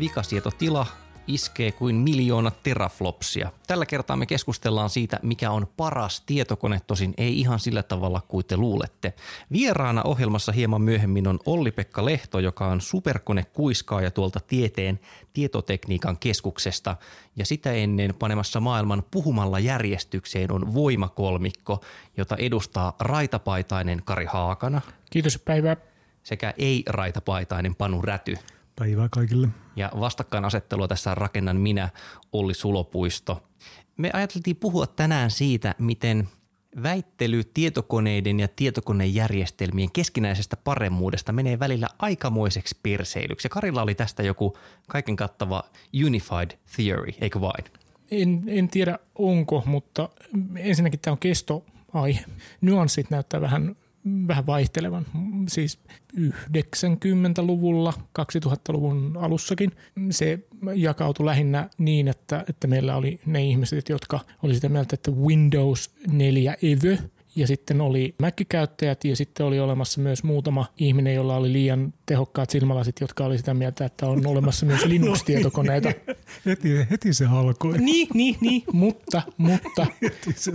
Vikasietotila iskee kuin miljoona teraflopsia. Tällä kertaa me keskustellaan siitä, mikä on paras tietokone, tosin ei ihan sillä tavalla kuin te luulette. Vieraana ohjelmassa hieman myöhemmin on Olli-Pekka Lehto, joka on superkonekuiskaaja tuolta tieteen tietotekniikan keskuksesta. Ja sitä ennen panemassa maailman puhumalla järjestykseen on voimakolmikko, jota edustaa raitapaitainen Kari Haakana. Kiitos päivää. Sekä ei-raitapaitainen Panu Räty. Päivää kaikille. Ja vastakkainasettelua tässä rakennan minä, Olli Sulopuisto. Me ajateltiin puhua tänään siitä, miten väittely tietokoneiden ja tietokonejärjestelmien keskinäisestä paremmuudesta menee välillä aikamoiseksi perseilyksi. Ja Karilla oli tästä joku kaiken kattava unified theory, eikö vain? En, en tiedä onko, mutta ensinnäkin tämä on kestoaihe. Nyanssit näyttää vähän vähän vaihtelevan. Siis 90-luvulla, 2000-luvun alussakin se jakautui lähinnä niin, että, että meillä oli ne ihmiset, jotka oli sitä mieltä, että Windows 4 Evo – ja sitten oli Mac-käyttäjät ja sitten oli olemassa myös muutama ihminen, jolla oli liian tehokkaat silmälasit, jotka oli sitä mieltä, että on olemassa myös Linux-tietokoneita. heti, heti se alkoi. Niin, niin, niin, mutta, mutta heti se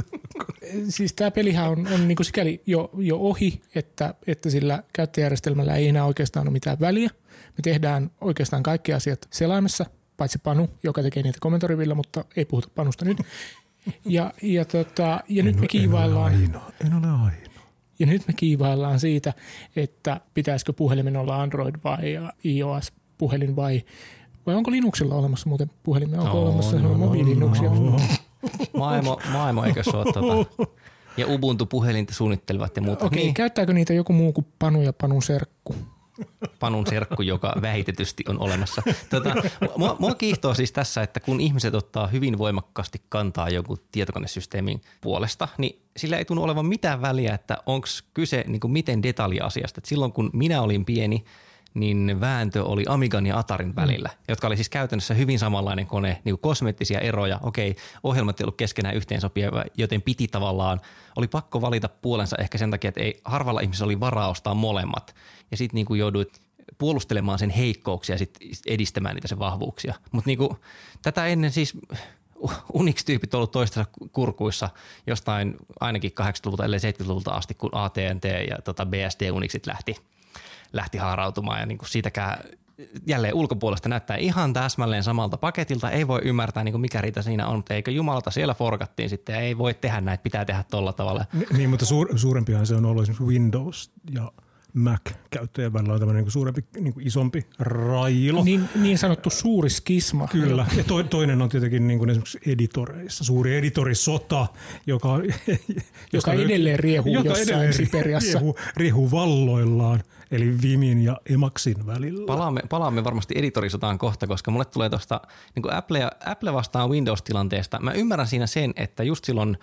siis tämä pelihän on, on niin kuin sikäli jo, jo ohi, että, että sillä käyttöjärjestelmällä ei enää oikeastaan ole mitään väliä. Me tehdään oikeastaan kaikki asiat selaimessa, paitsi Panu, joka tekee niitä kommentorivilla, mutta ei puhuta Panusta nyt. Ja, ja, tota, ja nyt me kiivaillaan. En ole ainoa. En ole ainoa. Ja nyt me kiivaillaan siitä, että pitäisikö puhelimen olla Android vai iOS-puhelin vai, vai onko Linuxilla olemassa muuten puhelimia? Onko no, olemassa no, mobiilinuksia? No. Maailma, maailma eikö se ole tuota, ja Ubuntu-puhelinta suunnittelevat ja muuta. Okei, okay, niin. käyttääkö niitä joku muu kuin Panu ja Panun serkku? Panun serkku, joka vähitetysti on olemassa. Tota, mua, mua kiihtoo siis tässä, että kun ihmiset ottaa hyvin voimakkaasti kantaa jonkun tietokonesysteemin puolesta, niin sillä ei tunnu olevan mitään väliä, että onko kyse niin kuin miten detaljiasiasta. Et silloin kun minä olin pieni, niin vääntö oli Amigan ja Atarin mm. välillä, mm. jotka oli siis käytännössä hyvin samanlainen kone, niin kuin kosmeettisia eroja. Okei, ohjelmat ei ollut keskenään yhteensopia, joten piti tavallaan, oli pakko valita puolensa ehkä sen takia, että ei harvalla ihmisellä oli varaa ostaa molemmat. Ja sitten niin kuin jouduit puolustelemaan sen heikkouksia ja sit edistämään niitä sen vahvuuksia. Mutta niin tätä ennen siis Unix-tyypit ollut toistensa kurkuissa jostain ainakin 80-luvulta, ellei 70-luvulta asti, kun AT&T ja tota BSD Unixit lähti – lähti haarautumaan ja niin kuin siitäkään jälleen ulkopuolesta näyttää ihan täsmälleen samalta paketilta. Ei voi ymmärtää, niin kuin mikä riita siinä on, mutta eikö jumalata siellä forkattiin sitten ja ei voi tehdä näitä, pitää tehdä tolla tavalla. Niin, mutta suur, suurempihan se on ollut esimerkiksi Windows ja Mac-käyttäjän välillä on tämmöinen niin suurempi, niin kuin isompi railo. Niin, niin sanottu suuri skisma. Kyllä. Ja to, toinen on tietenkin niin kuin esimerkiksi editoreissa. Suuri editorisota, joka, joka edelleen riehuu joka jossain edelleen Siperiassa. Riehuu, riehuu valloillaan, eli Vimin ja Emaxin välillä. Palaamme, palaamme varmasti editorisotaan kohta, koska mulle tulee tuosta niin Apple, Apple vastaan Windows-tilanteesta. Mä ymmärrän siinä sen, että just silloin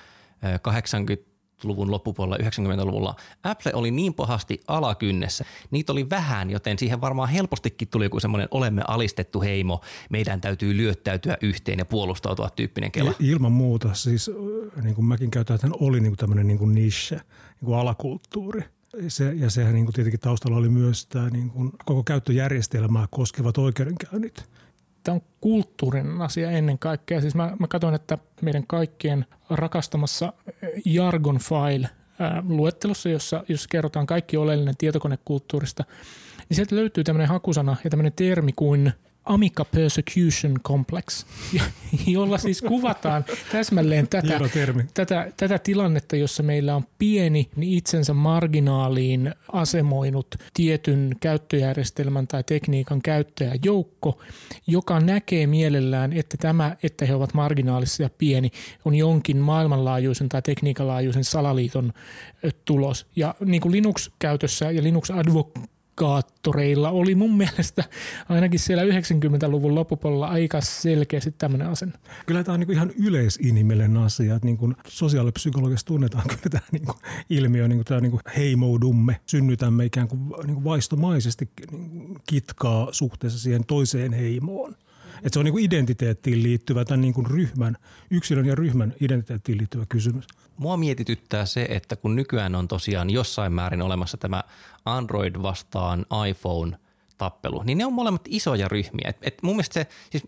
80 luvun loppupuolella 90-luvulla Apple oli niin pahasti alakynnessä. Niitä oli vähän, joten siihen varmaan helpostikin tuli joku semmoinen olemme alistettu heimo, meidän täytyy lyöttäytyä yhteen ja puolustautua tyyppinen kela. Ilman muuta, siis niin kuin mäkin käytän, että oli niin kuin tämmöinen niin kuin niche, niin kuin alakulttuuri. Se, ja sehän niin kuin tietenkin taustalla oli myös tämä niin kuin koko käyttöjärjestelmää koskevat oikeudenkäynnit – tämä on kulttuurinen asia ennen kaikkea. Siis mä, mä katson, että meidän kaikkien rakastamassa Jargon File luettelossa, jossa, jossa kerrotaan kaikki oleellinen tietokonekulttuurista, niin sieltä löytyy tämmöinen hakusana ja tämmöinen termi kuin Amica Persecution Complex, jolla siis kuvataan täsmälleen tätä, tätä, tätä tilannetta, jossa meillä on pieni niin itsensä marginaaliin asemoinut tietyn käyttöjärjestelmän tai tekniikan käyttäjäjoukko, joka näkee mielellään, että tämä, että he ovat marginaalissa ja pieni, on jonkin maailmanlaajuisen tai tekniikanlaajuisen salaliiton tulos. Ja niin kuin Linux-käytössä ja Linux-advo indikaattoreilla oli mun mielestä ainakin siellä 90-luvun loppupuolella aika selkeästi tämmöinen asenne. Kyllä tämä on niin ihan yleisinhimillinen asia, että niin kuin sosiaalipsykologiassa tunnetaan kyllä tämä niin kuin ilmiö, niin kuin tämä niin kuin heimoudumme, synnytämme ikään kuin, niin kuin vaistomaisesti niin kuin kitkaa suhteessa siihen toiseen heimoon. Että se on niin kuin identiteettiin liittyvä, tämän niin kuin ryhmän, yksilön ja ryhmän identiteettiin liittyvä kysymys. Mua mietityttää se, että kun nykyään on tosiaan jossain määrin olemassa tämä Android vastaan iPhone tappelu, niin ne on molemmat isoja ryhmiä. Et, et mun mielestä se, siis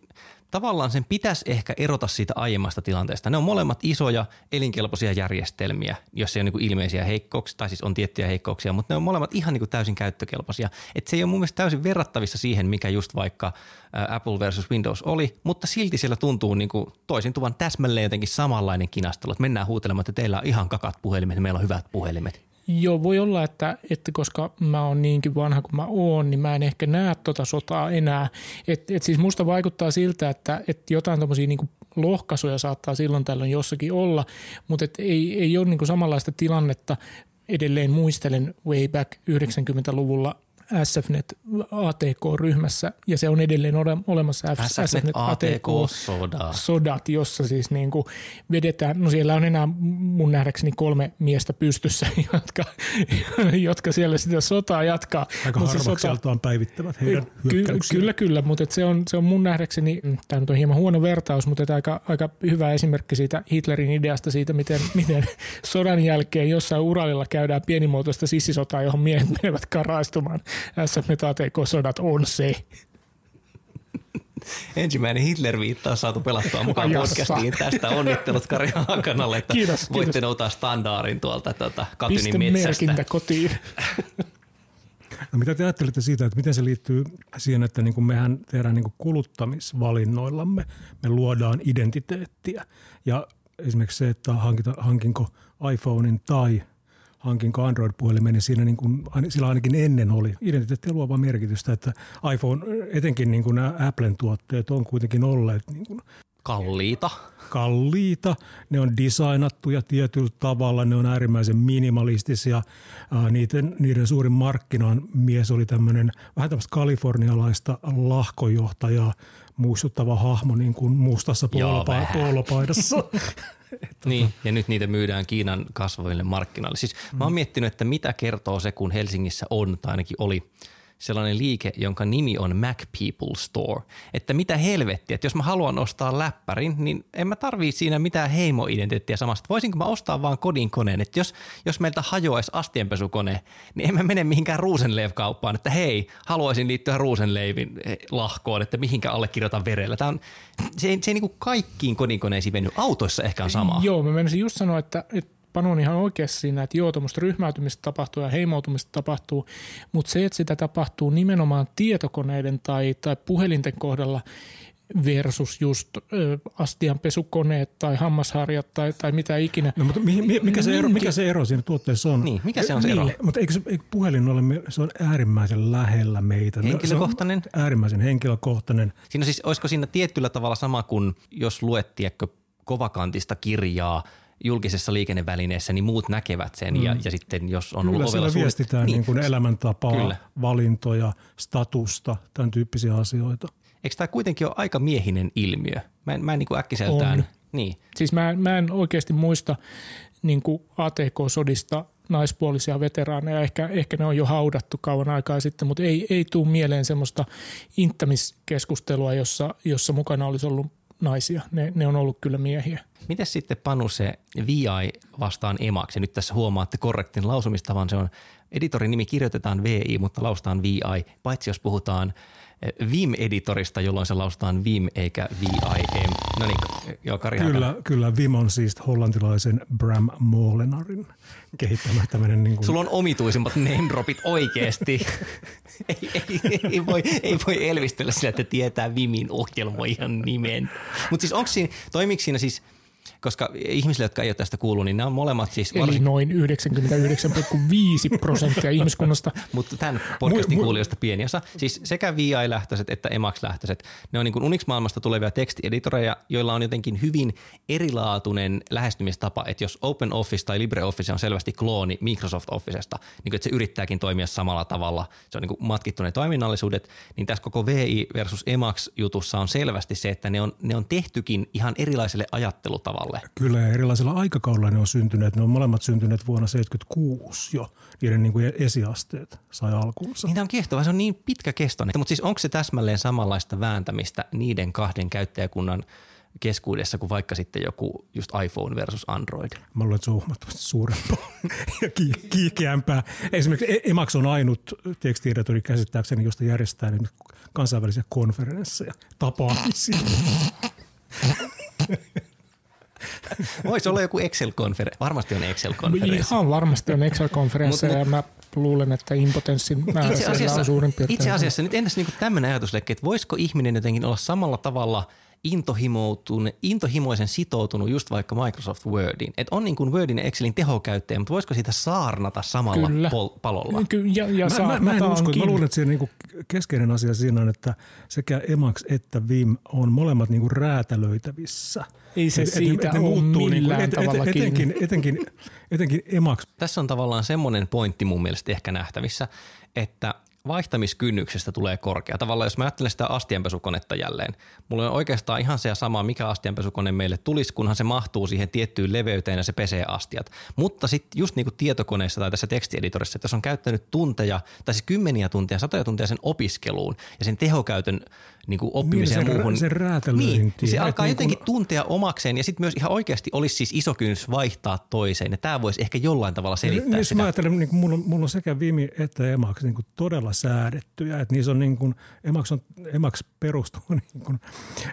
tavallaan sen pitäisi ehkä erota siitä aiemmasta tilanteesta. Ne on molemmat isoja elinkelpoisia järjestelmiä, jos ei ole niin ilmeisiä heikkouksia, tai siis on tiettyjä heikkouksia, mutta ne on molemmat ihan niin täysin käyttökelpoisia. Et se ei ole mun mielestä täysin verrattavissa siihen, mikä just vaikka Apple versus Windows oli, mutta silti siellä tuntuu niin kuin toisintuvan täsmälleen jotenkin samanlainen kinastelu, että mennään huutelemaan, että teillä on ihan kakat puhelimet meillä on hyvät puhelimet. Joo, voi olla, että, että koska mä oon niinkin vanha kuin mä oon, niin mä en ehkä näe tota sotaa enää. Et, et siis musta vaikuttaa siltä, että, että jotain tommosia niin lohkaisuja saattaa silloin tällöin jossakin olla, mutta et ei, ei ole niin samanlaista tilannetta. Edelleen muistelen way back 90-luvulla SFNet ATK-ryhmässä ja se on edelleen olemassa SFNet, SFNet ATK sodat. sodat, jossa siis niin kuin vedetään, no siellä on enää mun nähdäkseni kolme miestä pystyssä, jotka, jotka siellä sitä sotaa jatkaa. Aika no harvakseltaan sota, päivittävät heidän ky- Kyllä, kyllä, mutta se on, se on mun nähdäkseni, tämä nyt on hieman huono vertaus, mutta aika, aika hyvä esimerkki siitä Hitlerin ideasta siitä, miten, miten sodan jälkeen jossain Uralilla käydään pienimuotoista sissisotaa, johon miehet menevät karaistumaan SF ATK-sodat on se. Ensimmäinen Hitler-viittaus saatu pelattua mukaan podcastiin. Tästä onnittelut Kari Haakanalle, että kiitos, voitte kiitos. noutaa standardin tuolta tuota, Katynin metsästä. kotiin. No mitä te ajattelette siitä, että miten se liittyy siihen, että niin kuin mehän tehdään niin kuin kuluttamisvalinnoillamme, me luodaan identiteettiä ja esimerkiksi se, että hankita, hankinko iPhonein tai hankinko Android-puhelimen, niin siinä niin kuin, sillä ainakin ennen oli identiteettiä luovaa merkitystä, että iPhone, etenkin niin kuin nämä Applen tuotteet on kuitenkin olleet niin kuin kalliita. Kalliita, ne on designattuja tietyllä tavalla, ne on äärimmäisen minimalistisia. Niiden, niiden suurin markkinan mies oli tämmöinen vähän tämmöistä kalifornialaista lahkojohtajaa muistuttava hahmo niin kuin mustassa puolopaidassa. niin, ja nyt niitä myydään Kiinan kasvaville markkinoille. Siis mm. mä oon miettinyt, että mitä kertoo se, kun Helsingissä on, tai ainakin oli – sellainen liike, jonka nimi on Mac People Store. Että mitä helvettiä, että jos mä haluan ostaa läppärin, niin en mä tarvii siinä mitään heimoidentiteettiä samasta. Voisinko mä ostaa vaan kodin koneen, että jos, jos meiltä hajoaisi astienpesukone, niin en mä mene mihinkään Ruusenleiv-kauppaan, että hei, haluaisin liittyä Ruusenleivin eh, lahkoon, että mihinkä allekirjoitan verellä. Tämä on, se ei, se ei niin kuin kaikkiin kodinkoneisiin veny. Autoissa ehkä on sama. Joo, mä menisin just sanoa, että, että Panu on ihan oikeassa siinä, että joo, tuommoista ryhmäytymistä tapahtuu ja heimoutumista tapahtuu, mutta se, että sitä tapahtuu nimenomaan tietokoneiden tai, tai puhelinten kohdalla versus just ö, astianpesukoneet tai hammasharjat tai, tai mitä ikinä. No, mutta mi, mi, mikä, se ero, mikä se ero siinä tuotteessa on? Niin, mikä se on se ero? Niin, mutta eikö, se, eikö puhelin ole, se on äärimmäisen lähellä meitä. Henkilökohtainen? äärimmäisen henkilökohtainen. Siinä siis, olisiko siinä tietyllä tavalla sama kuin jos luet, tiedätkö, kovakantista kirjaa – julkisessa liikennevälineessä, niin muut näkevät sen ja, mm. ja sitten jos on Kyllä, ollut ovella viestitään niin, niin kuin elämäntapaa, Kyllä. valintoja, statusta, tämän tyyppisiä asioita. Eikö tämä kuitenkin ole aika miehinen ilmiö? Mä en, mä en niin kuin äkkiseltään... On. Niin. Siis mä, mä en oikeasti muista niin kuin ATK-sodista naispuolisia veteraaneja. Ehkä, ehkä ne on jo haudattu kauan aikaa sitten, mutta ei, ei tule mieleen semmoista inttämiskeskustelua, jossa, jossa mukana olisi ollut naisia. Ne, ne on ollut kyllä miehiä. Miten sitten Panu se VI vastaan emaksi? Nyt tässä huomaatte korrektin lausumistavan. Se on editorin nimi kirjoitetaan VI, mutta laustaan VI, paitsi jos puhutaan Vim-editorista, jolloin se lausutaan Vim eikä V-I-M. No niin, joo, Kari Kyllä, kyllä Vim on siis hollantilaisen Bram Molenarin kehittämä tämmöinen... Niin kuin... Sulla on omituisimmat name dropit oikeasti. ei, ei, ei, voi, ei voi elvistellä sillä, että tietää Vimin ohjelmoijan nimen. Mutta siis onko siinä, toimiko siinä siis – koska ihmisille, jotka ei ole tästä kuullut, niin nämä on molemmat siis... Eli varsin... noin 99,5 prosenttia ihmiskunnasta. Mutta tämän podcastin kuulijoista pieni osa. Siis sekä VI-lähtöiset että Emacs-lähtöiset. Ne on niin kuin Unix-maailmasta tulevia tekstieditoreja, joilla on jotenkin hyvin erilaatuinen lähestymistapa, että jos OpenOffice tai LibreOffice on selvästi klooni Microsoft Officesta, niin kuin, että se yrittääkin toimia samalla tavalla, se on niin kuin matkittu ne toiminnallisuudet, niin tässä koko VI versus Emacs jutussa on selvästi se, että ne on, ne on tehtykin ihan erilaiselle ajattelutavalle alle. Kyllä ja erilaisilla aikakaudella ne on syntyneet. Ne on molemmat syntyneet vuonna 1976 jo. Niiden niin kuin esiasteet sai alkunsa. Niin on kiehtovaa, se on niin pitkä kestoinen. Mutta siis onko se täsmälleen samanlaista vääntämistä niiden kahden käyttäjäkunnan keskuudessa kuin vaikka sitten joku just iPhone versus Android? Mä luulen, että se on huomattavasti suurempaa ja kiikeämpää. Esimerkiksi e- Emacs on ainut tekstieditori käsittääkseni, josta järjestää kansainvälisiä konferensseja, tapaamisia. Voisi olla joku Excel-konferenssi. Varmasti on Excel-konferenssi. Ihan varmasti on Excel-konferenssi ja mä luulen, että impotenssin määrä itse asiassa, on suurin piirtein. Itse asiassa nyt entäs niin tämmöinen ajatusleikki, että voisiko ihminen jotenkin olla samalla tavalla – intohimoisen sitoutunut just vaikka Microsoft Wordiin. Että on niin kuin Wordin ja Excelin tehokäyttäjä, mutta voisiko siitä saarnata samalla Kyllä. Pol- palolla? Ky- ja, ja mä, mä, mä, en usko, mä luulen, että se niin keskeinen asia siinä on, että sekä Emacs että Vim on molemmat niin kuin räätälöitävissä. Ei se et, siitä et ne, muuttuu niin kuin, et, et, etenkin, etenkin, etenkin Emacs. Tässä on tavallaan semmoinen pointti mun mielestä ehkä nähtävissä, että vaihtamiskynnyksestä tulee korkea. Tavallaan jos mä ajattelen sitä astianpesukonetta jälleen, mulla on oikeastaan ihan se sama, mikä astianpesukone meille tulisi, kunhan se mahtuu siihen tiettyyn leveyteen ja se pesee astiat. Mutta sitten just niin kuin tietokoneessa tai tässä tekstieditorissa, että jos on käyttänyt tunteja, tai siis kymmeniä tunteja, satoja tunteja sen opiskeluun ja sen tehokäytön niin kuin oppimiseen niin, ja muuhun. Se niin, se alkaa niin jotenkin kun... tuntea omakseen ja sitten myös ihan oikeasti olisi siis iso kynnys vaihtaa toiseen ja tämä voisi ehkä jollain tavalla selittää niin, sitä. Mä ajattelen, niin kuin mulla, on, mulla on sekä Vimi että Emacs niin kuin todella säädettyjä, että niissä on niin kuin, Emacs, on, Emacs perustuu niin kuin,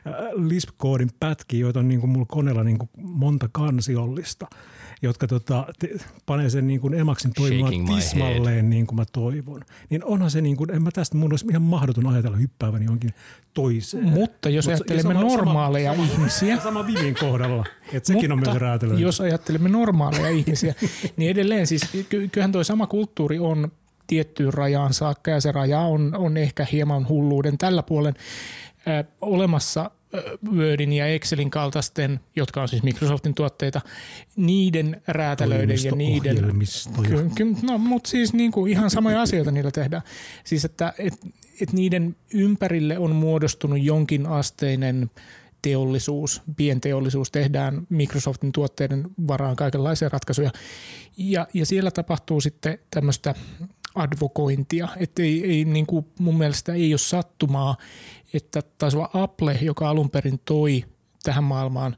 äh, Lisp-koodin pätkiin, joita on niin kuin mulla koneella niin kuin monta kansiollista – jotka tota, te, panee sen niin kuin emaksin toimimaan tismalleen niin kuin mä toivon. Niin onhan se niin kuin, en mä tästä, mun olisi ihan mahdoton ajatella hyppääväni jonkin toiseen. Mutta jos Mut, ajattelemme sama, normaaleja sama, ihmisiä. Sama Vivin kohdalla, että sekin mutta on myös räätälöity. jos ajattelemme normaaleja ihmisiä, niin edelleen siis kyllähän tuo sama kulttuuri on tiettyyn rajaan saakka ja se raja on, on ehkä hieman hulluuden tällä puolen äh, olemassa Wordin ja Excelin kaltaisten, jotka on siis Microsoftin tuotteita, niiden räätälöiden ja niiden... Ky, ky, no, mutta siis niin kuin ihan samoja asioita niillä tehdään. Siis että et, et niiden ympärille on muodostunut jonkin asteinen teollisuus, pienteollisuus, tehdään Microsoftin tuotteiden varaan kaikenlaisia ratkaisuja. Ja, ja siellä tapahtuu sitten tämmöistä advokointia, että ei, ei niin kuin mun mielestä ei ole sattumaa, että taisi olla Apple, joka alun perin toi tähän maailmaan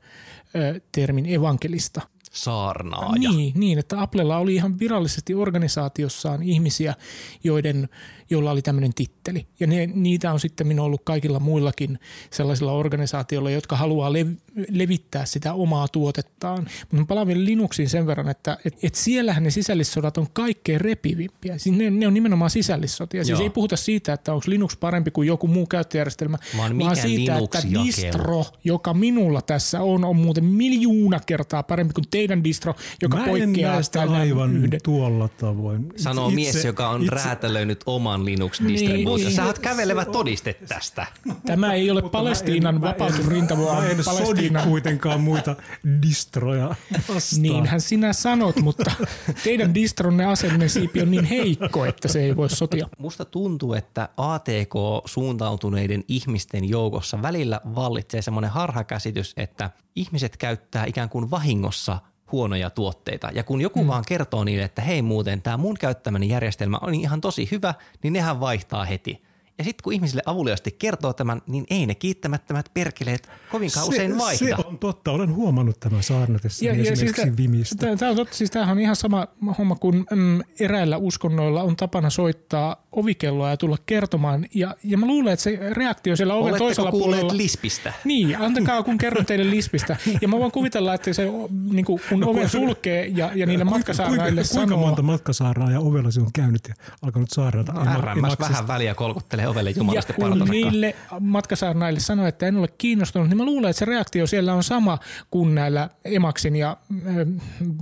ö, termin evankelista – saarnaaja. Niin, niin, että Applella oli ihan virallisesti organisaatiossaan ihmisiä, joiden, joilla oli tämmöinen titteli. Ja ne, niitä on sitten ollut kaikilla muillakin sellaisilla organisaatioilla, jotka haluaa lev, levittää sitä omaa tuotettaan. Mutta mä palaan vielä Linuxiin sen verran, että et, et siellähän ne sisällissodat on kaikkein repivimpiä. Siis ne, ne on nimenomaan sisällissotia. Siis ei puhuta siitä, että onko Linux parempi kuin joku muu käyttöjärjestelmä, vaan, vaan siitä, että distro, joka minulla tässä on, on muuten miljoona kertaa parempi kuin teidän distro, joka Mä poikkeaa en aivan yhden. tuolla tavoin. Sanoo itse, mies, joka on itse, räätälöinyt oman Linux-distribuution. Niin, Sä oot kävelevä todiste tästä. Tämä ei ole Palestiinan vapautus rintavoa. Mä en Palestiinan... kuitenkaan muita distroja vastaan. Niinhän sinä sanot, mutta teidän distronne asenne siipi on niin heikko, että se ei voi sotia. Musta tuntuu, että ATK-suuntautuneiden ihmisten joukossa välillä vallitsee semmoinen harhakäsitys, että ihmiset käyttää ikään kuin vahingossa huonoja tuotteita. Ja kun joku mm. vaan kertoo niille, että hei muuten, tämä mun käyttämäni järjestelmä on ihan tosi hyvä, niin nehän vaihtaa heti. Ja sitten kun ihmisille avuliasti kertoo tämän, niin ei ne kiittämättömät perkeleet kovinkaan se, usein vaihda. Se on totta, olen huomannut tämän saarnatessa ja, ja siis Vimistä. Tämä on totta, siis tämähän on ihan sama homma kuin mm, eräillä uskonnoilla on tapana soittaa ovikelloa ja tulla kertomaan. Ja, ja mä luulen, että se reaktio siellä oven Oletteko toisella kuulleet puolella... lispistä? Niin, antakaa kun kerron teille lispistä. Ja mä voin kuvitella, että se, niin kuin, kun no, oven sulkee ja, ja niille matkasaaraille kuinka, sanoo... kuinka monta matkasaaraa ja ovella se on käynyt ja alkanut saarata? No, RMS vähän väliä kolkuttelee ovelle Ja jumalasti kun niille matkasaarnaille sanoo, että en ole kiinnostunut, niin mä luulen, että se reaktio siellä on sama kuin näillä Emaksin ja äh,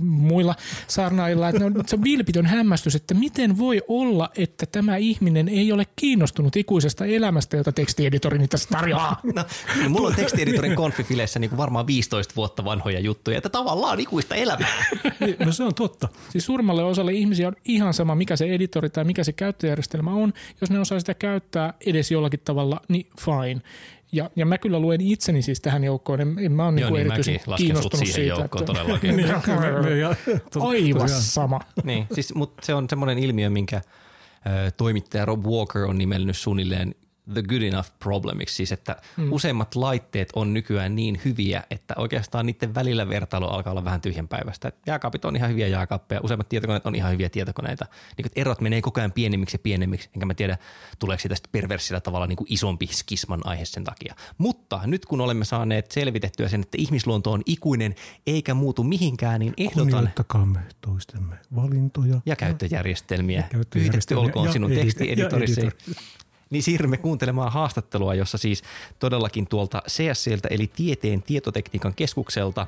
muilla saarnailla. Että ne on, se on vilpitön hämmästys, että miten voi olla, että tämä ihminen ei ole kiinnostunut ikuisesta elämästä, jota tekstieditorini tässä tarjoaa. No, no, mulla on tekstieditorin konfifileissä niin varmaan 15 vuotta vanhoja juttuja, että tavallaan ikuista elämää. No se on totta. Siis suurimmalle osalle ihmisiä on ihan sama, mikä se editori tai mikä se käyttöjärjestelmä on. Jos ne osaa sitä käyttää edes jollakin tavalla, niin fine. Ja, ja mä kyllä luen itseni siis tähän joukkoon. En, en mä ole Joo, niinku niin erityisen kiinnostunut siihen siitä. joukkoon että, todellakin. Niin, Aivan sama. niin, siis, mutta se on semmoinen ilmiö, minkä toimittaja Rob Walker on nimellyt suunnilleen the good enough problemiksi, siis että mm. useimmat laitteet on nykyään niin hyviä, että oikeastaan niiden välillä vertailu alkaa olla vähän tyhjänpäiväistä. Jääkaapit on ihan hyviä jääkaappeja, useimmat tietokoneet on ihan hyviä tietokoneita. Niin kuin erot menee koko ajan pienemmiksi ja pienemmiksi, enkä mä tiedä, tuleeko siitä perversillä tavalla niin kuin isompi skisman aihe sen takia. Mutta nyt kun olemme saaneet selvitettyä sen, että ihmisluonto on ikuinen eikä muutu mihinkään, niin ehdotan Kunnioittakaamme toistemme valintoja. ja käyttöjärjestelmiä. Ja käyttöjärjestelmiä Pyhitetty olkoon ja sinun edit- tekstieditorisi. Niin siirrymme kuuntelemaan haastattelua, jossa siis todellakin tuolta CSCltä eli Tieteen tietotekniikan keskukselta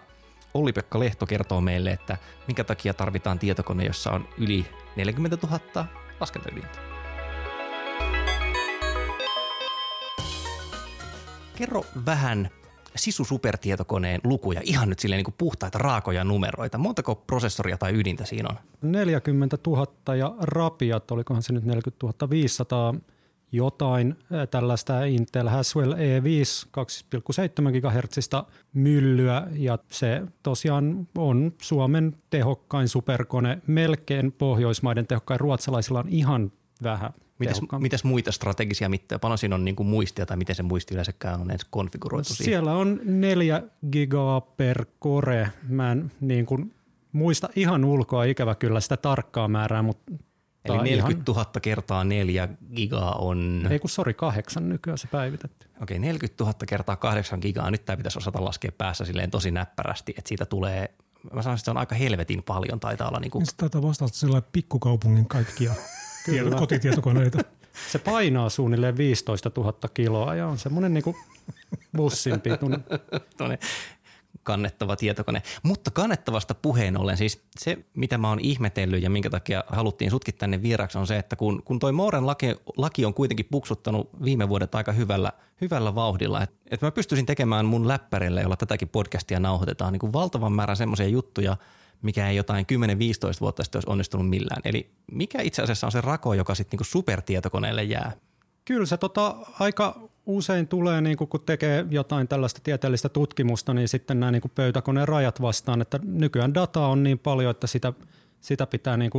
Olli-Pekka Lehto kertoo meille, että minkä takia tarvitaan tietokone, jossa on yli 40 000 laskentaydintä. Kerro vähän Sisu supertietokoneen lukuja, ihan nyt silleen niin kuin puhtaita raakoja numeroita. Montako prosessoria tai ydintä siinä on? 40 000 ja rapiat, olikohan se nyt 40 500 jotain tällaista Intel Haswell E5 2,7 GHz myllyä ja se tosiaan on Suomen tehokkain superkone, melkein Pohjoismaiden tehokkain, ruotsalaisilla on ihan vähän Mitäs, mitäs muita strategisia mittoja? Paljon siinä on niin kuin muistia tai miten se muisti yleensäkään on edes konfiguroitu siihen? Siellä on neljä gigaa per core. Mä en niin kuin muista ihan ulkoa ikävä kyllä sitä tarkkaa määrää, mutta Eli 40 000 kertaa 4 gigaa on... Ihan, ei kun sori, kahdeksan nykyään se päivitetty. Okei, 40 000 kertaa 8 gigaa. Nyt tämä pitäisi osata laskea päässä silleen tosi näppärästi, että siitä tulee... Mä sanoisin, että se on aika helvetin paljon. Taitaa olla niin kuin... Niin se taitaa vastata sellainen pikkukaupungin kaikkia tieto- kotitietokoneita. Se painaa suunnilleen 15 000 kiloa ja on semmoinen niinku bussin pituinen. Kannettava tietokone. Mutta kannettavasta puheen ollen, siis se mitä mä oon ihmetellyt ja minkä takia haluttiin sutkin tänne vieraksi on se, että kun, kun toi Mooren laki, laki on kuitenkin puksuttanut viime vuodet aika hyvällä, hyvällä vauhdilla, että et mä pystyisin tekemään mun läppärille, jolla tätäkin podcastia nauhoitetaan, niin kuin valtavan määrän semmoisia juttuja, mikä ei jotain 10-15 vuotta sitten olisi onnistunut millään. Eli mikä itse asiassa on se rako, joka sitten niinku supertietokoneelle jää? Kyllä se tota, aika usein tulee, niin kun tekee jotain tällaista tieteellistä tutkimusta, niin sitten nämä niin pöytäkoneen rajat vastaan, että nykyään data on niin paljon, että sitä, sitä pitää niin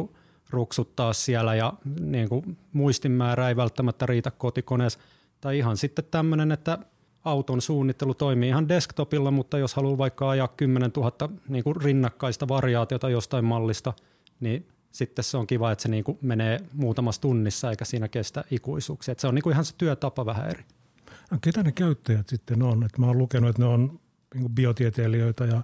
ruksuttaa siellä ja niin kuin muistinmäärä ei välttämättä riitä kotikoneessa. Tai ihan sitten tämmöinen, että auton suunnittelu toimii ihan desktopilla, mutta jos haluaa vaikka ajaa 10 000 niin kuin rinnakkaista variaatiota jostain mallista, niin sitten se on kiva, että se niin kuin menee muutamassa tunnissa eikä siinä kestä ikuisuuksia. Että se on niin kuin ihan se työtapa vähän eri. No, ketä ne käyttäjät sitten on? Et mä oon lukenut, että ne on niin biotieteilijöitä ja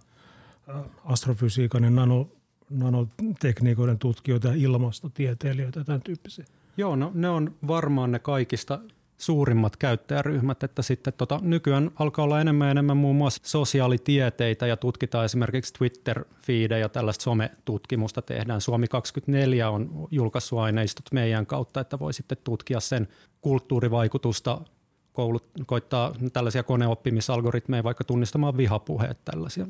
astrofysiikan ja nano, nanotekniikoiden tutkijoita ja ilmastotieteilijöitä ja tämän tyyppisiä. Joo, no ne on varmaan ne kaikista suurimmat käyttäjäryhmät, että sitten tota, nykyään alkaa olla enemmän ja enemmän muun muassa sosiaalitieteitä ja tutkitaan esimerkiksi Twitter-feedejä ja tällaista sometutkimusta tehdään. Suomi 24 on julkaissut aineistot meidän kautta, että voi sitten tutkia sen kulttuurivaikutusta, koulut, koittaa tällaisia koneoppimisalgoritmeja vaikka tunnistamaan vihapuheet tällaisia.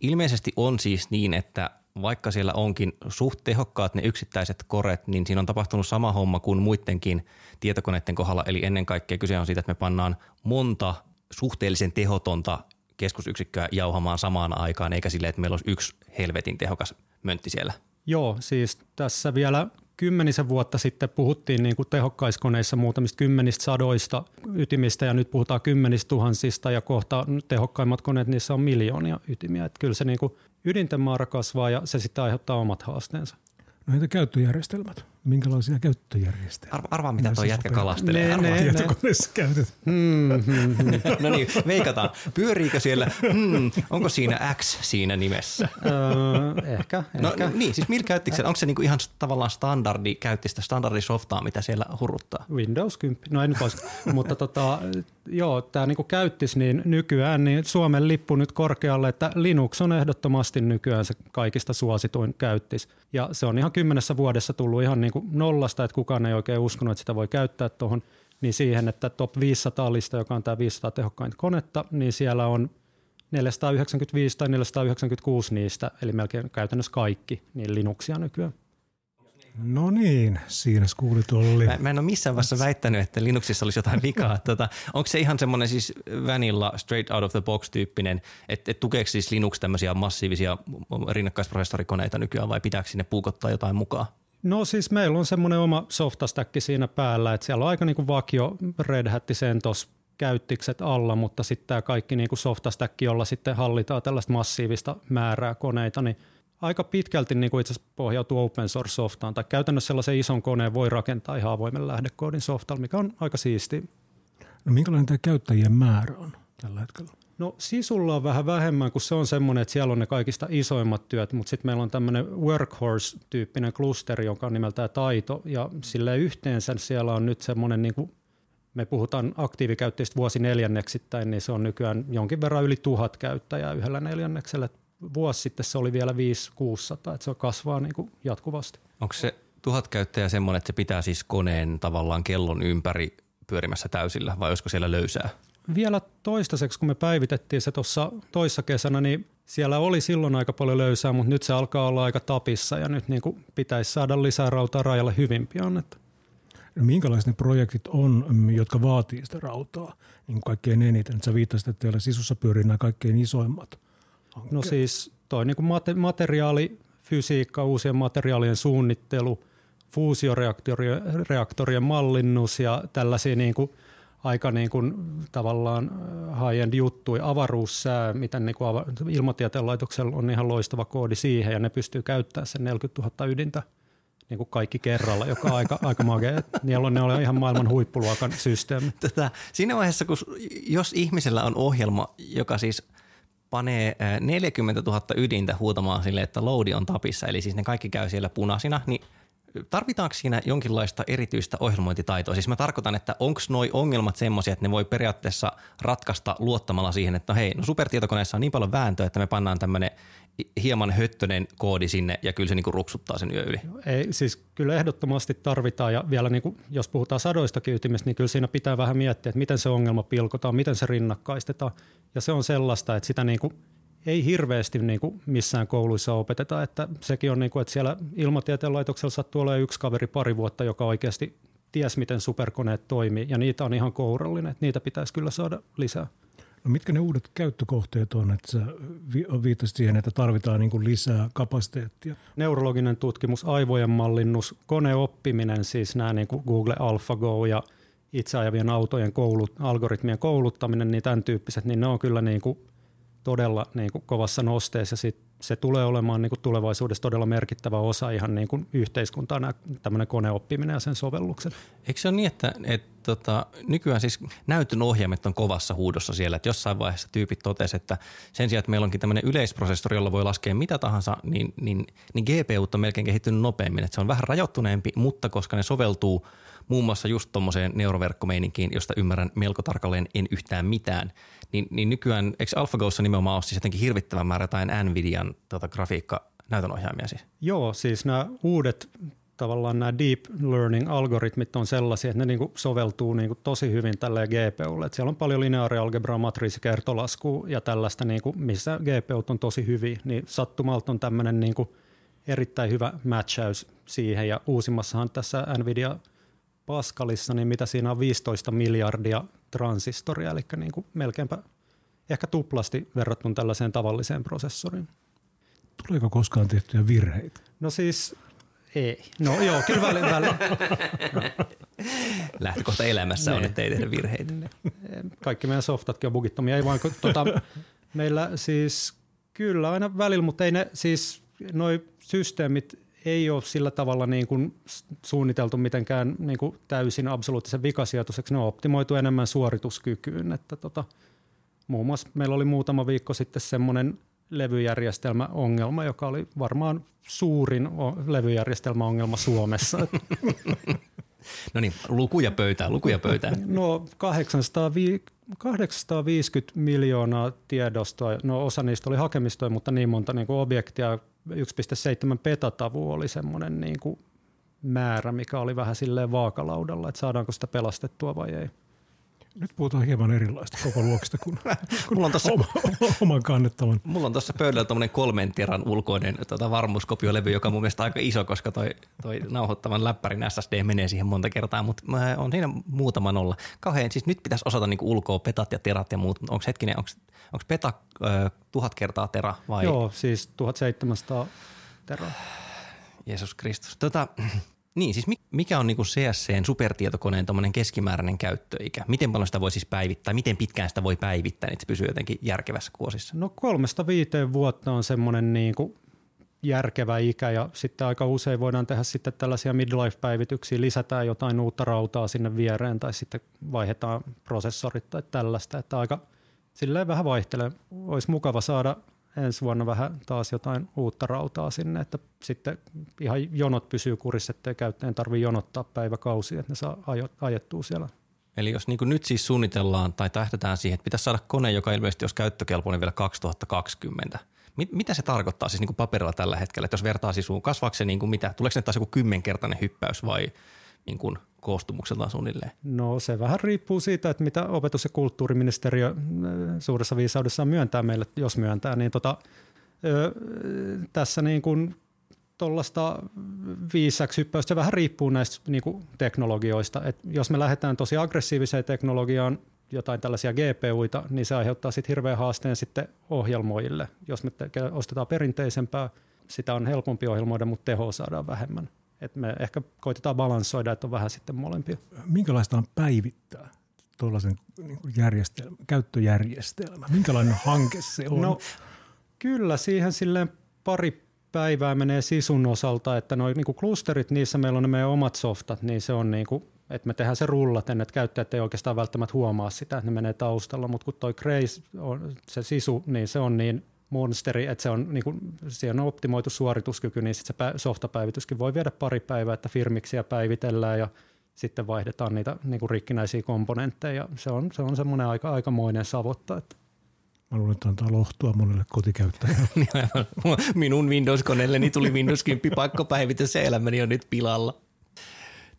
Ilmeisesti on siis niin, että vaikka siellä onkin suht tehokkaat ne yksittäiset koret, niin siinä on tapahtunut sama homma kuin muidenkin tietokoneiden kohdalla. Eli ennen kaikkea kyse on siitä, että me pannaan monta suhteellisen tehotonta keskusyksikköä jauhamaan samaan aikaan, eikä silleen, että meillä olisi yksi helvetin tehokas möntti siellä. Joo, siis tässä vielä kymmenisen vuotta sitten puhuttiin niin kuin tehokkaiskoneissa muutamista kymmenistä sadoista ytimistä ja nyt puhutaan kymmenistä tuhansista ja kohta tehokkaimmat koneet, niissä on miljoonia ytimiä. Että kyllä se niin kuin ydinten määrä kasvaa ja se sitten aiheuttaa omat haasteensa. No entä käyttöjärjestelmät? Minkälaisia käyttöjärjestelmiä? Arva, arvaa, mitä tuo jätkä super- kalastelee. Ne- Arvaa. ne- Tietokoneessa käytetään. No niin, veikataan. Pyöriikö siellä, hmm, onko siinä X siinä nimessä? Öö, ehkä, No ehkä. niin, siis millä käyttikö? Onko se niinku ihan tavallaan standardi, käytti sitä standardisoftaa, mitä siellä hurruttaa? Windows 10, no ei nyt mutta tota, joo, tämä niinku käyttis, niin nykyään niin Suomen lippu nyt korkealle, että Linux on ehdottomasti nykyään se kaikista suosituin käyttis. Ja se on ihan kymmenessä vuodessa tullut ihan niinku nollasta, että kukaan ei oikein uskonut, että sitä voi käyttää tuohon, niin siihen, että top 500 lista, joka on tämä 500 tehokkainta konetta, niin siellä on 495 tai 496 niistä, eli melkein käytännössä kaikki, niin Linuxia nykyään. No niin, siinä kuulit Olli. Mä, mä en ole missään vaiheessa väittänyt, että Linuxissa olisi jotain vikaa. Tota, onko se ihan semmoinen siis vanilla straight out of the box tyyppinen, että et tukeeko siis Linux tämmöisiä massiivisia rinnakkaisprosessorikoneita nykyään vai pitääkö sinne puukottaa jotain mukaan? No siis meillä on semmoinen oma softastäkki siinä päällä, että siellä on aika niinku vakio Red Hat CentOS käyttikset alla, mutta sitten tämä kaikki niinku softastäkki, jolla sitten hallitaan tällaista massiivista määrää koneita, niin aika pitkälti niinku itse asiassa pohjautuu open source softaan, tai käytännössä sellaisen ison koneen voi rakentaa ihan avoimen lähdekoodin softalla, mikä on aika siisti. No minkälainen tämä käyttäjien määrä on tällä hetkellä? No sisulla on vähän vähemmän, kun se on semmoinen, että siellä on ne kaikista isoimmat työt, mutta sitten meillä on tämmöinen workhorse-tyyppinen klusteri, joka on nimeltään Taito, ja sille yhteensä siellä on nyt semmoinen, niin kuin me puhutaan aktiivikäyttäjistä vuosi neljänneksittäin, niin se on nykyään jonkin verran yli tuhat käyttäjää yhdellä neljänneksellä. Vuosi sitten se oli vielä 5-600, että se kasvaa niin kuin jatkuvasti. Onko se tuhat käyttäjää semmoinen, että se pitää siis koneen tavallaan kellon ympäri pyörimässä täysillä vai olisiko siellä löysää? vielä toistaiseksi, kun me päivitettiin se tuossa toissa kesänä, niin siellä oli silloin aika paljon löysää, mutta nyt se alkaa olla aika tapissa ja nyt niin kuin pitäisi saada lisää rautaa rajalle hyvin pian. Että. No minkälaiset ne projektit on, mm, jotka vaatii sitä rautaa niin kuin kaikkein eniten? Sä viittasit, että teillä sisussa pyörii nämä kaikkein isoimmat. No siis toi niin kuin mate- materiaali, fysiikka, uusien materiaalien suunnittelu, fuusioreaktorien reaktorien mallinnus ja tällaisia niin kuin aika niin kuin tavallaan high-end juttuja, avaruussää, miten niin kuin ilmatieteen laitoksella on ihan loistava koodi siihen ja ne pystyy käyttämään sen 40 000 ydintä niin kuin kaikki kerralla, joka on aika, aika magea. Niillä on, ne on ihan maailman huippuluokan systeemi. Tätä, siinä vaiheessa, kun jos ihmisellä on ohjelma, joka siis panee ää, 40 000 ydintä huutamaan sille, että loadi on tapissa, eli siis ne kaikki käy siellä punaisina, niin tarvitaanko siinä jonkinlaista erityistä ohjelmointitaitoa? Siis mä tarkoitan, että onko noi ongelmat semmoisia, että ne voi periaatteessa ratkaista luottamalla siihen, että no hei, no supertietokoneessa on niin paljon vääntöä, että me pannaan tämmöinen hieman höttönen koodi sinne ja kyllä se niinku ruksuttaa sen yö yli. Ei, siis kyllä ehdottomasti tarvitaan ja vielä niin kuin, jos puhutaan sadoista ytimistä, niin kyllä siinä pitää vähän miettiä, että miten se ongelma pilkotaan, miten se rinnakkaistetaan. Ja se on sellaista, että sitä niin kuin, ei hirveästi niin kuin missään kouluissa opeteta, että sekin on niin kuin, että siellä ilmatieteen laitoksella sattuu olemaan yksi kaveri pari vuotta, joka oikeasti ties, miten superkoneet toimii, ja niitä on ihan kourallinen, että niitä pitäisi kyllä saada lisää. No mitkä ne uudet käyttökohteet on, että sä vi- viittasit siihen, että tarvitaan niin lisää kapasiteettia? Neurologinen tutkimus, aivojen mallinnus, koneoppiminen, siis nämä niin kuin Google AlphaGo ja itseajavien autojen koulut, algoritmien kouluttaminen, niin tämän tyyppiset, niin ne on kyllä niin kuin todella niin kuin kovassa nosteessa ja sit se tulee olemaan niin kuin tulevaisuudessa todella merkittävä osa ihan niin kuin yhteiskuntaa, nämä, tämmöinen koneoppiminen ja sen sovellukset. Eikö se ole niin, että, että tota, nykyään siis näytön ohjaimet on kovassa huudossa siellä, että jossain vaiheessa tyypit totesi, että sen sijaan, että meillä onkin tämmöinen yleisprosessori, jolla voi laskea mitä tahansa, niin, niin, niin GPU on melkein kehittynyt nopeammin, että se on vähän rajoittuneempi, mutta koska ne soveltuu muun muassa just tuommoiseen neuroverkkomeininkiin, josta ymmärrän melko tarkalleen en yhtään mitään, niin, niin nykyään, eikö AlphaGossa nimenomaan ole siis jotenkin hirvittävän määrä jotain NVIDIan tota, grafiikka näytönohjaimia siis? Joo, siis nämä uudet tavallaan nämä deep learning-algoritmit on sellaisia, että ne niinku soveltuu niinku tosi hyvin tälle GPUlle. Et siellä on paljon lineaarialgebraa, matriisikertolaskua ja tällaista, niinku, missä GPU on tosi hyviä, niin sattumalta on tämmöinen niinku erittäin hyvä matchaus siihen. Ja uusimmassahan tässä NVIDIA Pascalissa, niin mitä siinä on 15 miljardia transistoria, eli niinku melkeinpä ehkä tuplasti verrattuna tällaiseen tavalliseen prosessoriin. Tuleeko koskaan tehtyjä virheitä? No siis ei. No joo, kyllä väli, väli. Lähtökohta elämässä on, Ne. että ei tehdä virheitä. Kaikki meidän softatkin on bugittomia. Ei vaan, kun, tota, meillä siis kyllä aina välillä, mutta ei ne siis noi systeemit ei ole sillä tavalla niin kuin suunniteltu mitenkään niin kuin täysin absoluuttisen vikasijoitukseksi. Ne on optimoitu enemmän suorituskykyyn. Että tota, muun muassa meillä oli muutama viikko sitten semmoinen levyjärjestelmäongelma, joka oli varmaan suurin levyjärjestelmäongelma Suomessa. no niin, lukuja pöytään, lukuja pöytään. No 800, 850 miljoonaa tiedostoa, no osa niistä oli hakemistoja, mutta niin monta niin kuin objektia, 1,7 petatavu oli semmoinen niin kuin määrä, mikä oli vähän silleen vaakalaudalla, että saadaanko sitä pelastettua vai ei. Nyt puhutaan hieman erilaista koko luokista kuin, mulla on tossa, oma, oman kannettavan. Mulla on tuossa pöydällä tuommoinen kolmen tiran ulkoinen tota, varmuuskopiolevy, joka on mun mielestä aika iso, koska toi, toi nauhoittavan läppärin SSD menee siihen monta kertaa, mutta on siinä muutama nolla. Kauhean, siis nyt pitäisi osata niinku ulkoa petat ja terat ja muut, onko hetkinen, onko peta ö, tuhat kertaa tera vai? Joo, siis 1700 teraa. Jeesus Kristus. Tota, niin, siis mikä on niinku CSCn supertietokoneen keskimääräinen käyttöikä? Miten paljon sitä voi siis päivittää? Miten pitkään sitä voi päivittää, niin että se pysyy jotenkin järkevässä kuosissa? No kolmesta viiteen vuotta on semmoinen niinku järkevä ikä ja sitten aika usein voidaan tehdä sitten tällaisia midlife-päivityksiä, lisätään jotain uutta rautaa sinne viereen tai sitten vaihdetaan prosessorit tai tällaista, että aika silleen vähän vaihtelee. Olisi mukava saada ensi vuonna vähän taas jotain uutta rautaa sinne, että sitten ihan jonot pysyy kurissa, ettei käyttäjän tarvitse jonottaa päiväkausia, että ne saa ajettua siellä. Eli jos niin nyt siis suunnitellaan tai tähtetään siihen, että pitäisi saada kone, joka ilmeisesti olisi käyttökelpoinen vielä 2020, Mit, mitä se tarkoittaa siis niin kuin paperilla tällä hetkellä, että jos vertaa sisuun, kasvaako se niin kuin mitä, tuleeko se taas joku kymmenkertainen hyppäys vai niin kuin koostumukseltaan suunnilleen? No se vähän riippuu siitä, että mitä opetus- ja kulttuuriministeriö äh, suuressa viisaudessaan myöntää meille, jos myöntää, niin tota, ö, tässä niin kuin tuollaista viisaksi hyppäystä, vähän riippuu näistä niin kuin teknologioista. Et jos me lähdetään tosi aggressiiviseen teknologiaan, jotain tällaisia GPUita, niin se aiheuttaa sitten hirveän haasteen sitten ohjelmoijille. Jos me te- ostetaan perinteisempää, sitä on helpompi ohjelmoida, mutta tehoa saadaan vähemmän. Et me ehkä koitetaan balansoida, että on vähän sitten molempia. Minkälaista on päivittää tuollaisen niin järjestelmä, käyttöjärjestelmä? Minkälainen hanke se on? No, kyllä siihen silleen pari päivää menee sisun osalta, että noin niin klusterit, niissä meillä on ne meidän omat softat, niin se on niin kuin, että me tehdään se rullaten, että käyttäjät ei oikeastaan välttämättä huomaa sitä, että ne menee taustalla, mutta kun toi Grace on se sisu, niin se on niin monsteri, että se on, niin kuin, siihen on optimoitu suorituskyky, niin sit se softapäivityskin voi viedä pari päivää, että firmiksiä päivitellään ja sitten vaihdetaan niitä niin kuin rikkinäisiä komponentteja. Se on, se on semmoinen aika, aikamoinen savotta. Että. Mä luulen, että antaa lohtua monelle kotikäyttäjälle. Minun Windows-koneelleni tuli Windows 10 pakkopäivitys ja elämäni on nyt pilalla.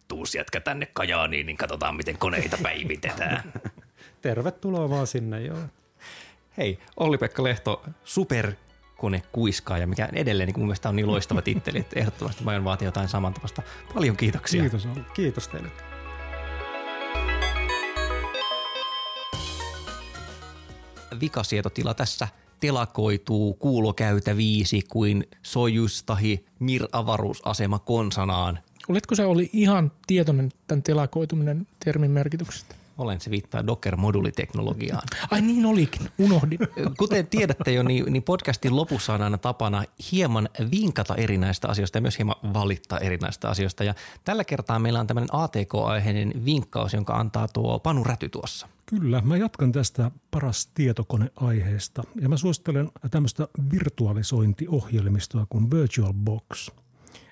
Tuus jätkä tänne Kajaaniin, niin katsotaan miten koneita päivitetään. Tervetuloa vaan sinne, joo. Hei, Olli-Pekka Lehto, superkone kuiskaaja, mikä edelleen niin mun mielestä on niin loistava titteli, että ehdottomasti mä aion vaatia jotain samantapasta. Paljon kiitoksia. Kiitos. Kiitos teille. Vikasietotila tässä telakoituu kuulokäytäviisi kuin Sojustahi Mir-avaruusasema konsanaan. Oletko se oli ihan tietoinen tämän telakoituminen termin merkityksestä? Olen, se viittaa Docker-moduliteknologiaan. Ai niin olikin, unohdin. Kuten tiedätte jo, niin, niin podcastin lopussa on aina tapana hieman vinkata erinäistä asioista ja myös hieman valittaa erinäistä asioista. Ja tällä kertaa meillä on tämmöinen ATK-aiheinen vinkkaus, jonka antaa tuo Panu Räty tuossa. Kyllä, mä jatkan tästä paras tietokoneaiheesta ja mä suosittelen tämmöistä virtualisointiohjelmistoa kuin VirtualBox.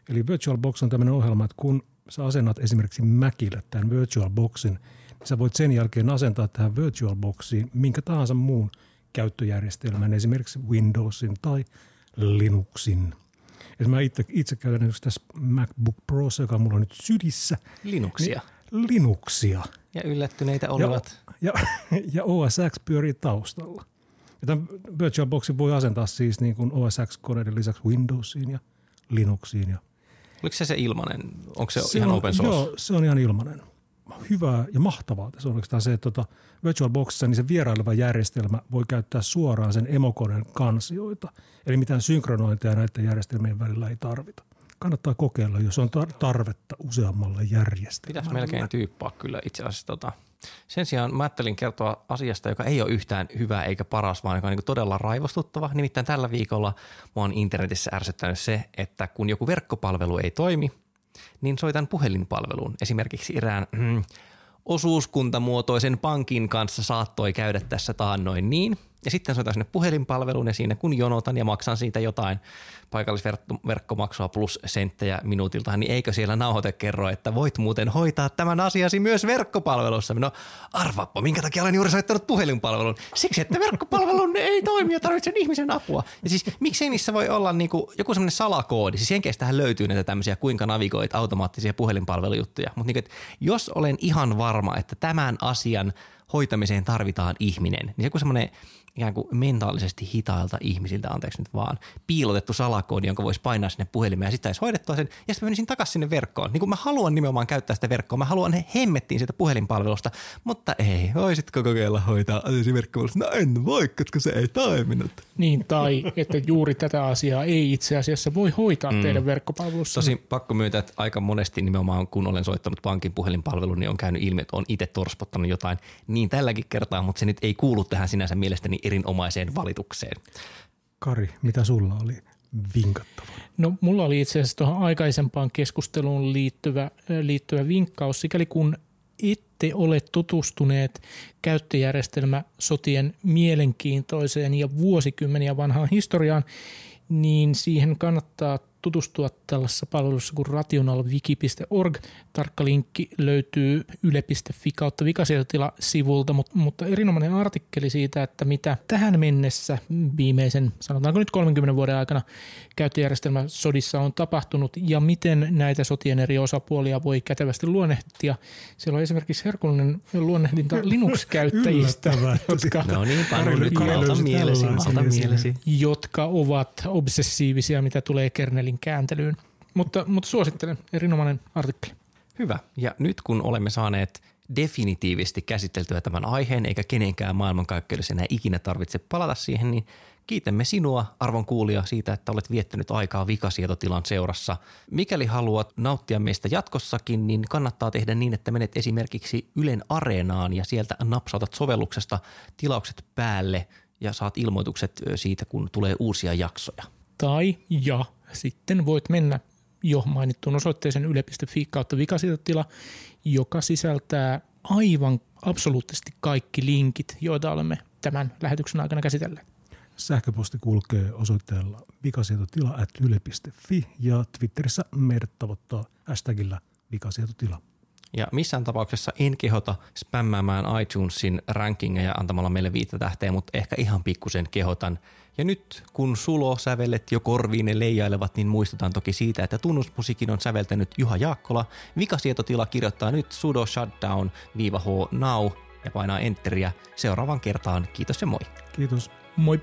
Eli VirtualBox on tämmöinen ohjelma, että kun sä asennat esimerkiksi Macille tämän VirtualBoxin – Sä voit sen jälkeen asentaa tähän VirtualBoxiin minkä tahansa muun käyttöjärjestelmän, esimerkiksi Windowsin tai Linuxin. Ja mä itse, itse käytän tässä MacBook Pro, joka mulla on nyt sydissä. Linuxia. Niin, Linuxia. Ja yllättyneitä olivat. Ja, ja, ja OS X pyörii taustalla. Ja tämän VirtualBoxin voi asentaa siis niin kuin OS X-koneiden lisäksi Windowsiin ja Linuxiin. Ja Oliko se se ilmanen? Onko se, se ihan on, open source? Joo, se on ihan ilmanen hyvää ja mahtavaa tässä on oikeastaan se, että tuota VirtualBoxissa niin se vieraileva järjestelmä voi käyttää suoraan sen emokoneen kansioita. Eli mitään synkronointia näiden järjestelmien välillä ei tarvita. Kannattaa kokeilla, jos on tarvetta useammalle järjestelmälle. Pitäisi melkein tyyppaa kyllä itse asiassa tota, Sen sijaan mä ajattelin kertoa asiasta, joka ei ole yhtään hyvä eikä paras, vaan joka on niin todella raivostuttava. Nimittäin tällä viikolla mä oon internetissä ärsyttänyt se, että kun joku verkkopalvelu ei toimi, niin soitan puhelinpalveluun. Esimerkiksi erään mm, osuuskuntamuotoisen pankin kanssa saattoi käydä tässä taannoin niin – ja sitten soitan sinne puhelinpalveluun ja siinä kun jonotan ja maksan siitä jotain paikallisverkkomaksua plus senttejä minuutilta, niin eikö siellä nauhoite kerro, että voit muuten hoitaa tämän asiasi myös verkkopalvelussa? No arvaappa, minkä takia olen juuri soittanut puhelinpalvelun? Siksi, että verkkopalvelun ei toimi ja tarvitsen ihmisen apua. Ja siis miksei niissä voi olla niinku joku semmoinen salakoodi? Siis Jenkeistähän löytyy näitä tämmöisiä kuinka navigoit automaattisia puhelinpalvelujuttuja. Mutta niinku, jos olen ihan varma, että tämän asian hoitamiseen tarvitaan ihminen, niin joku semmoinen ikään kuin mentaalisesti hitailta ihmisiltä, anteeksi nyt vaan, piilotettu salakoodi, jonka voisi painaa sinne puhelimeen ja sitten saisi hoidettua sen ja sitten menisin takaisin sinne verkkoon. Niin kuin mä haluan nimenomaan käyttää sitä verkkoa, mä haluan hemmettiin sitä puhelinpalvelusta, mutta ei, voisitko kokeilla hoitaa asiasi verkkopalvelusta? No en voi, koska se ei toiminut. Niin, tai että juuri tätä asiaa ei itse asiassa voi hoitaa mm. teidän verkkopalvelussa. Tosi pakko myöntää, että aika monesti nimenomaan kun olen soittanut pankin puhelinpalveluun, niin on käynyt ilmi, että on itse torspottanut jotain niin tälläkin kertaa, mutta se nyt ei kuulu tähän sinänsä mielestäni erinomaiseen valitukseen. Kari, mitä sulla oli vinkattava? No mulla oli itse asiassa tuohon aikaisempaan keskusteluun liittyvä, liittyvä vinkkaus, sikäli kun ette ole tutustuneet käyttöjärjestelmä sotien mielenkiintoiseen ja vuosikymmeniä vanhaan historiaan, niin siihen kannattaa tutustua tällaisessa palvelussa kuin rationalwiki.org. Tarkka linkki löytyy yle.fi kautta vikasietotila-sivulta, mutta, mutta erinomainen artikkeli siitä, että mitä tähän mennessä viimeisen, sanotaanko nyt 30 vuoden aikana käyttöjärjestelmäsodissa on tapahtunut ja miten näitä sotien eri osapuolia voi kätevästi luonnehtia. Siellä on esimerkiksi herkullinen luonnehdinta Linux-käyttäjistä, jotka, no niin, nyt mielesi, mielesi. jotka ovat obsessiivisia, mitä tulee kernelin kielin kääntelyyn. Mutta, mutta suosittelen, erinomainen artikkeli. Hyvä. Ja nyt kun olemme saaneet definitiivisesti käsiteltyä tämän aiheen, eikä kenenkään maailmankaikkeudessa enää ikinä tarvitse palata siihen, niin kiitämme sinua, arvon kuulija, siitä, että olet viettänyt aikaa vikasietotilan seurassa. Mikäli haluat nauttia meistä jatkossakin, niin kannattaa tehdä niin, että menet esimerkiksi Ylen Areenaan ja sieltä napsautat sovelluksesta tilaukset päälle ja saat ilmoitukset siitä, kun tulee uusia jaksoja. Tai ja sitten voit mennä jo mainittuun osoitteeseen yle.fi kautta vikasietotila, joka sisältää aivan absoluuttisesti kaikki linkit, joita olemme tämän lähetyksen aikana käsitelleet. Sähköposti kulkee osoitteella vikasietotila at yle.fi ja Twitterissä meidät tavoittaa hashtagillä vikasietotila. Ja missään tapauksessa en kehota spämmäämään iTunesin rankingeja antamalla meille viittä tähteä, mutta ehkä ihan pikkusen kehotan. Ja nyt kun sulo-sävelet jo korviin leijailevat, niin muistutan toki siitä, että tunnusmusiikin on säveltänyt Juha Jaakkola. Vikasietotila kirjoittaa nyt sudo shutdown-h now ja painaa enteriä seuraavan kertaan. Kiitos ja moi. Kiitos. Moi.